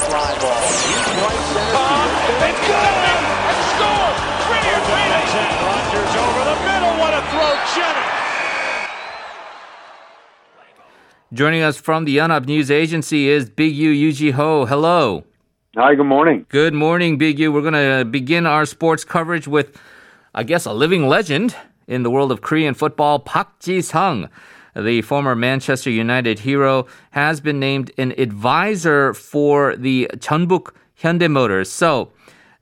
Fly ball. Right center good! And score! Rogers over the middle. What a throw, Jennings. Joining us from the Yonhap News Agency is Big U Yoo Jee-Ho. Hello. Hi, good morning. Good morning, Big U. We're going to begin our sports coverage with, I guess, a living legend in the world of Korean football, Park Ji-sung. The former Manchester United hero has been named an advisor for the Jeonbuk Hyundai Motors. So,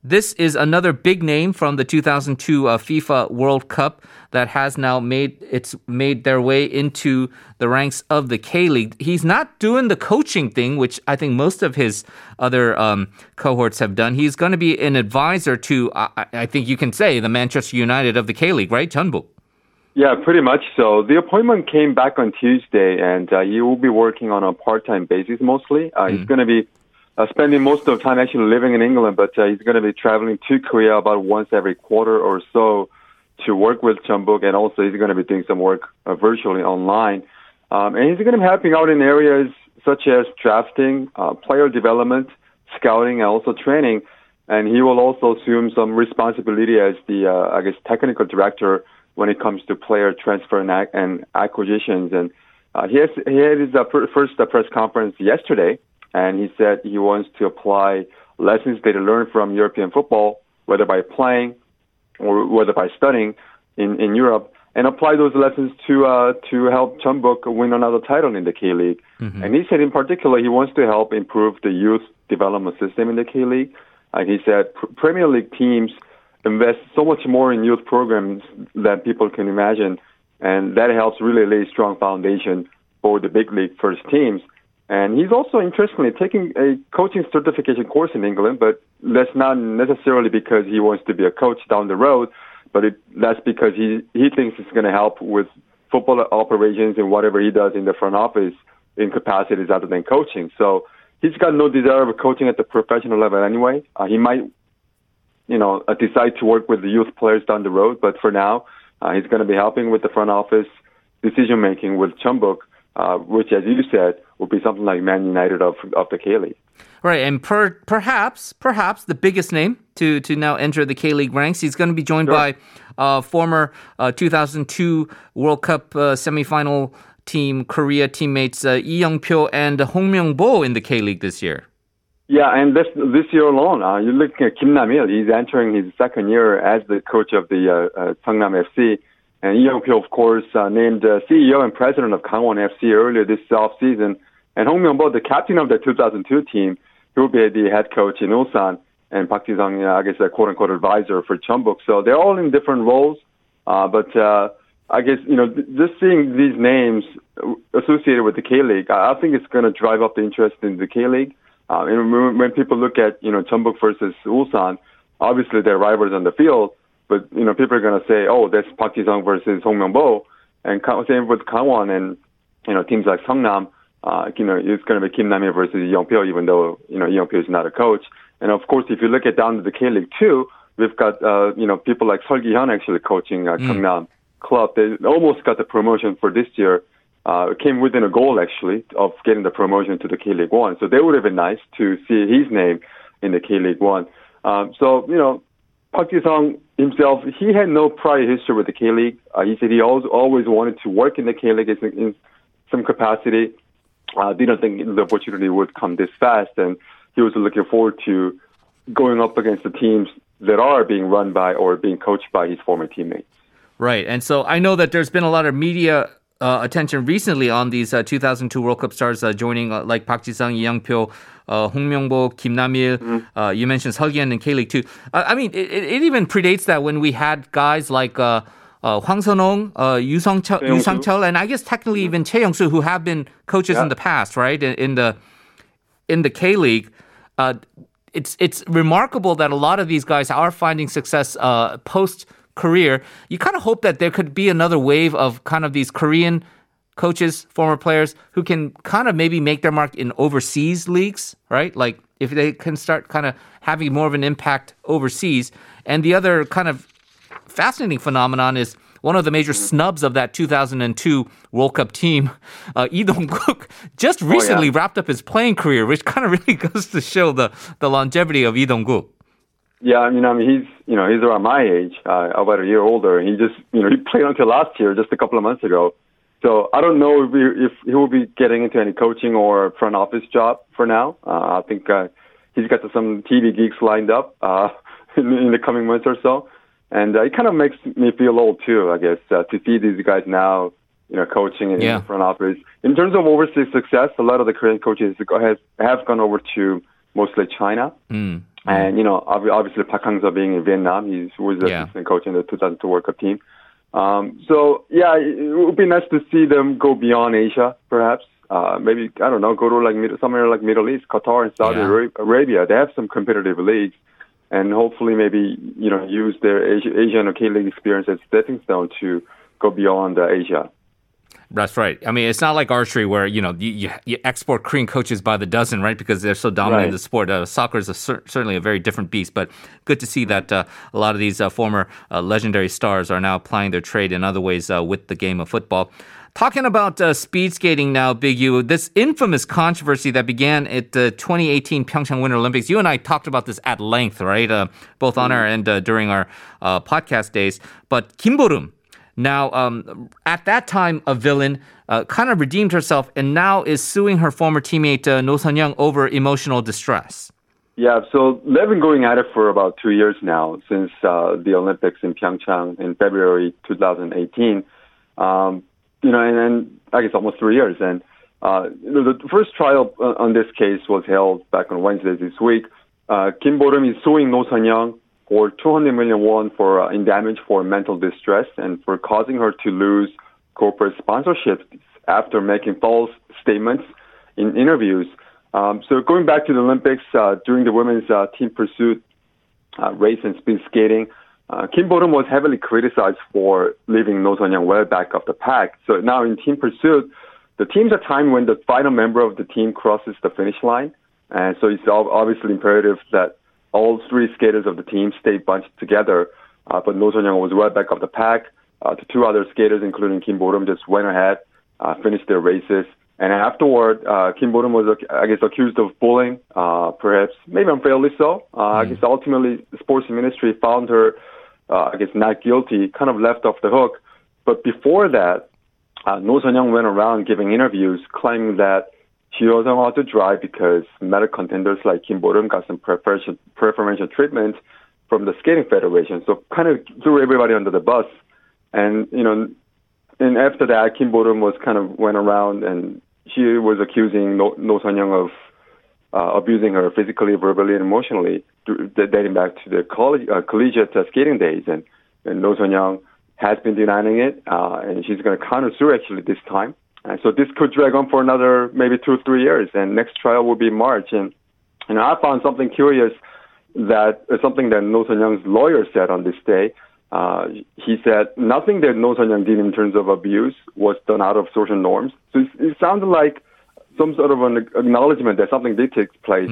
this is another big name from the 2002 uh, FIFA World Cup that has now made its made their way into the ranks of the K League. He's not doing the coaching thing, which I think most of his other um, cohorts have done. He's going to be an advisor to, uh, I think you can say, the Manchester United of the K League, right, Jeonbuk? Yeah, pretty much so. The appointment came back on Tuesday, and uh, he will be working on a part-time basis mostly. Uh, He's going to be uh, spending most of the time actually living in England, but uh, he's going to be traveling to Korea about once every quarter or so to work with Jeonbuk, and also he's going to be doing some work uh, virtually online. Um, and he's going to be helping out in areas such as drafting, uh, player development, scouting, and also training. And he will also assume some responsibility as the, uh, I guess, technical director when it comes to player transfer and, and acquisitions. And uh, he, has, he had his uh, fir- first uh, press conference yesterday, and he said he wants to apply lessons that he learned from European football, whether by playing or whether by studying in, in Europe, and apply those lessons to uh, to help Jeonbuk win another title in the K League. And he said, in particular, he wants to help improve the youth development system in the K League. And he said, pr- Premier League teams invest so much more in youth programs than people can imagine, and that helps really lay a strong foundation for the big league first teams. And he's also interestingly taking a coaching certification course in England, but that's not necessarily because he wants to be a coach down the road, but it, that's because he, he thinks it's going to help with football operations and whatever he does in the front office in capacities other than coaching. So he's got no desire of coaching at the professional level anyway. Uh, he might, you know, decide to work with the youth players down the road, but for now, uh, he's going to be helping with the front office decision making with Jeonbuk, uh, which, as you said, will be something like Man United of of the K League. Right, and per, perhaps, perhaps the biggest name to to now enter the K League ranks. He's going to be joined Sure. by uh, former uh, 2002 World Cup uh, semifinal team Korea teammates uh, Lee Young-pyo and Hong Myung-bo in the K League this year. Yeah, and this this year alone, uh, you're looking at Kim Nam-il. He's entering his second year as the coach of the uh, uh, FC. And Lee Young-pyo, of course, uh, named uh, CEO and president of Gangwon FC earlier this offseason. And Hong Myung-bo, the captain of the 2002 team, he will be the head coach in Ulsan. And Park Ji-sung, uh, I guess, a quote-unquote advisor for Jeonbuk. So they're all in different roles. Uh, but uh, I guess, you know, just seeing these names associated with the K-League, I I think it's going to drive up the interest in the K-League. Uh, and when, when people look at, you know, Jeonbuk versus Ulsan, obviously they're rivals on the field, but, you know, people are going to say, oh, that's Park Ji-sung versus Hong Myung-bo. And same with Gangwon and, you know, teams like Seongnam, uh, you know, it's going to be Kim Nam-il versus Lee Young-pyo, even though, you know, Lee Young-pyo is not a coach. And of course, if you look at down to the K-League too, we've got, uh, you know, people like Seol Gi-hyun actually coaching uh, Gyeongnam Club. They almost got the promotion for this year. Uh, came within a goal actually of getting the promotion to the K League One. So that would have been nice to see his name in the K League One. Um, so you know, Park Ji-sung himself, he had no prior history with the K League. Uh, he said he always always wanted to work in the K League in, in some capacity. Uh, didn't think the opportunity would come this fast, and he was looking forward to going up against the teams that are being run by or being coached by his former teammates. Right, and so I know that there's been a lot of media uh, attention recently on these uh, 2002 World Cup stars uh, joining, uh, like Park Ji-sung, Lee Young-pyo, uh, Hong Myung-bo, Kim Nam-il. Uh, you mentioned Seol Gi-hyun in K League too. Uh, I mean, it, it even predates that when we had guys like. Uh, uh, Hwang Sun-hong, uh, Yoo Sang-chul, and I guess technically even Choi Yong-soo, who have been coaches in the past, right? In, in the in the K League, uh, it's it's remarkable that a lot of these guys are finding success uh, post career. You kind of hope that there could be another wave of kind of these Korean coaches, former players who can kind of maybe make their mark in overseas leagues, right? Like if they can start kind of having more of an impact overseas. And the other kind of fascinating phenomenon is one of the major snubs of that 2002 World Cup team, uh, Lee Dong-guk, just recently Oh, yeah. wrapped up his playing career, which kind of really goes to show the, the longevity of Lee Dong-guk. Yeah, I mean, I mean, he's you know he's around my age, uh, about a year older. He just you know he played until last year, just a couple of months ago. So I don't know if, he, if he will be getting into any coaching or front office job for now. Uh, I think uh, he's got some TV gigs lined up uh, in, in the coming months or so, and uh, it kind of makes me feel old too. I guess uh, to see these guys now, you know, coaching in Yeah. the front office. In terms of overseas success, a lot of the Korean coaches have have gone over to mostly China. Mm. And, you know, ob- obviously Park Hang-seo being in Vietnam, he was the Yeah. assistant coach in the 2002 World Cup team. Um, so, yeah, it would be nice to see them go beyond Asia, perhaps. Uh, maybe, I don't know, go to like Mid- somewhere like Middle East, Qatar and Saudi Yeah. Arabia. They have some competitive leagues. And hopefully maybe, you know, use their Asia, Asian or K-League experience as stepping stone to go beyond uh, Asia. That's right. I mean, it's not like archery where you know you, you, you export Korean coaches by the dozen, right? Because they're so dominant in the sport. Uh, soccer is a cer- certainly a very different beast, but good to see that uh, a lot of these uh, former uh, legendary stars are now applying their trade in other ways uh, with the game of football. Talking about uh, speed skating now, Big U, this infamous controversy that began at the 2018 Pyeongchang Winter Olympics. You and I talked about this at length, right? Uh, both on our and uh, during our uh, podcast days. But Kim Bo-reum, now, um, at that time, a villain uh, kind of redeemed herself and now is suing her former teammate uh, No Sun Young over emotional distress. Yeah, so they've been going at it for about two years now since uh, the Olympics in Pyeongchang in February 2018. Um, you know, and, and I guess almost three years. And uh, the first trial uh, on this case was held back on Wednesday this week. Uh, Kim Bo-reum is suing No Sun Young for 200 million won for uh, in damage for mental distress and for causing her to lose corporate sponsorships after making false statements in interviews. Um, so going back to the Olympics uh, during the women's uh, team pursuit uh, race and speed skating, uh, Kim Bo-reum was heavily criticized for leaving No Sun Young well back of the pack. So now in team pursuit, the team's a time when the final member of the team crosses the finish line, and so it's obviously imperative that all three skaters of the team stayed bunched together. Uh, but No Sun Young was well back of the pack. Uh, the two other skaters, including Kim Bo-reum, just went ahead, uh, finished their races. And afterward, uh, Kim Bo-reum was, I guess, accused of bullying, uh, perhaps, maybe unfairly so. Uh, I guess ultimately, the sports ministry found her, uh, I guess, not guilty, kind of left off the hook. But before that, uh, No Sun Young went around giving interviews claiming that she wasn't allowed to drive because medal contenders like Kim Bo-reum got some preferential, preferential treatment from the skating federation. So kind of threw everybody under the bus. And, you know, and after that, Kim Bo-reum was kind of went around and she was accusing No, no Sun Young of uh, abusing her physically, verbally, and emotionally, dating back to the college, uh, collegiate uh, skating days. And, and No Sun Young has been denying it, uh, and she's going to counter sue actually this time. And so this could drag on for another maybe two or three years. And next trial will be March. And you know, I found something curious that uh, something that No Sun Young's lawyer said on this day. Uh, he said nothing that No Sun Young did in terms of abuse was done out of social norms. So it, it sounded like some sort of an acknowledgement that something did take place,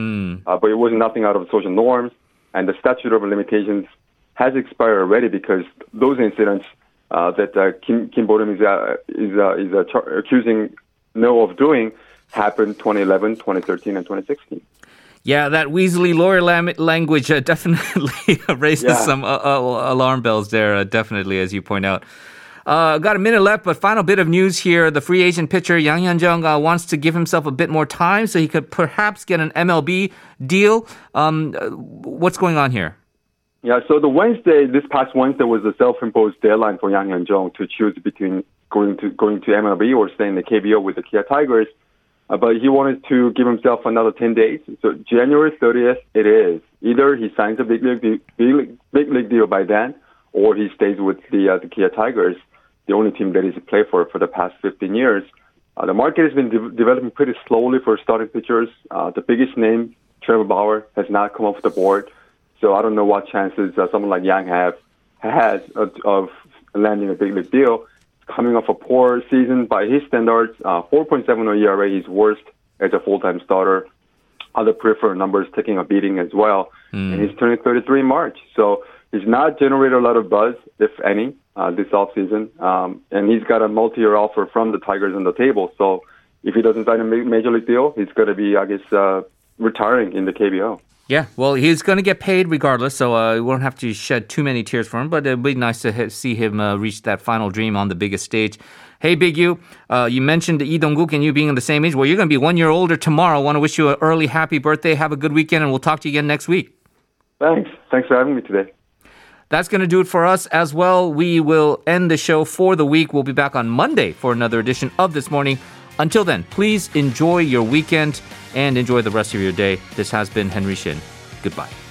uh, but it was nothing out of social norms. And the statute of limitations has expired already because those incidents uh, that uh, Kim, Kim Bo-reum is, uh, is, uh, is uh, accusing No of doing happened 2011, 2013, and 2016. Yeah, that Weasley lawyer lam- language uh, definitely raises Yeah. some uh, uh, alarm bells there, uh, definitely, as you point out. Uh, got a minute left, but final bit of news here. The free agent pitcher Yang Hyeon-jong uh, wants to give himself a bit more time so he could perhaps get an MLB deal. Um, what's going on here? Yeah, so the Wednesday, this past Wednesday was a self-imposed deadline for Yang Hyeon-jong to choose between going to going to MLB or staying in the KBO with the Kia Tigers. Uh, but he wanted to give himself another 10 days. So January 30th, it is. Either he signs a big league, big, big league deal by then, or he stays with the, uh, the Kia Tigers, the only team that he's played for for the past 15 years. Uh, the market has been de- developing pretty slowly for starting pitchers. Uh, the biggest name, Trevor Bauer, has not come off the board. So I don't know what chances uh, someone like Yang have has of, of landing a big league deal. Coming off a poor season by his standards, uh, 4.70 ERA, he's worst as a full-time starter. Other peripheral numbers taking a beating as well, and he's turning 33 in March. So he's not generated a lot of buzz, if any. uh, this offseason. Um, and he's got a multi-year offer from the Tigers on the table. So if he doesn't sign a major league deal, he's going to be, I guess, uh, retiring in the KBO. Yeah, well, he's going to get paid regardless, so uh, we won't have to shed too many tears for him. But it'd be nice to ha- see him uh, reach that final dream on the biggest stage. Hey, Big U, uh, you mentioned Lee Dong-guk and you being in the same age. Well, you're going to be one year older tomorrow. want to wish you an early happy birthday. Have a good weekend, and we'll talk to you again next week. Thanks. Thanks for having me today. That's going to do it for us as well. We will end the show for the week. We'll be back on Monday for another edition of This Morning. Until then, please enjoy your weekend and enjoy the rest of your day. This has been Henry Shin. Goodbye.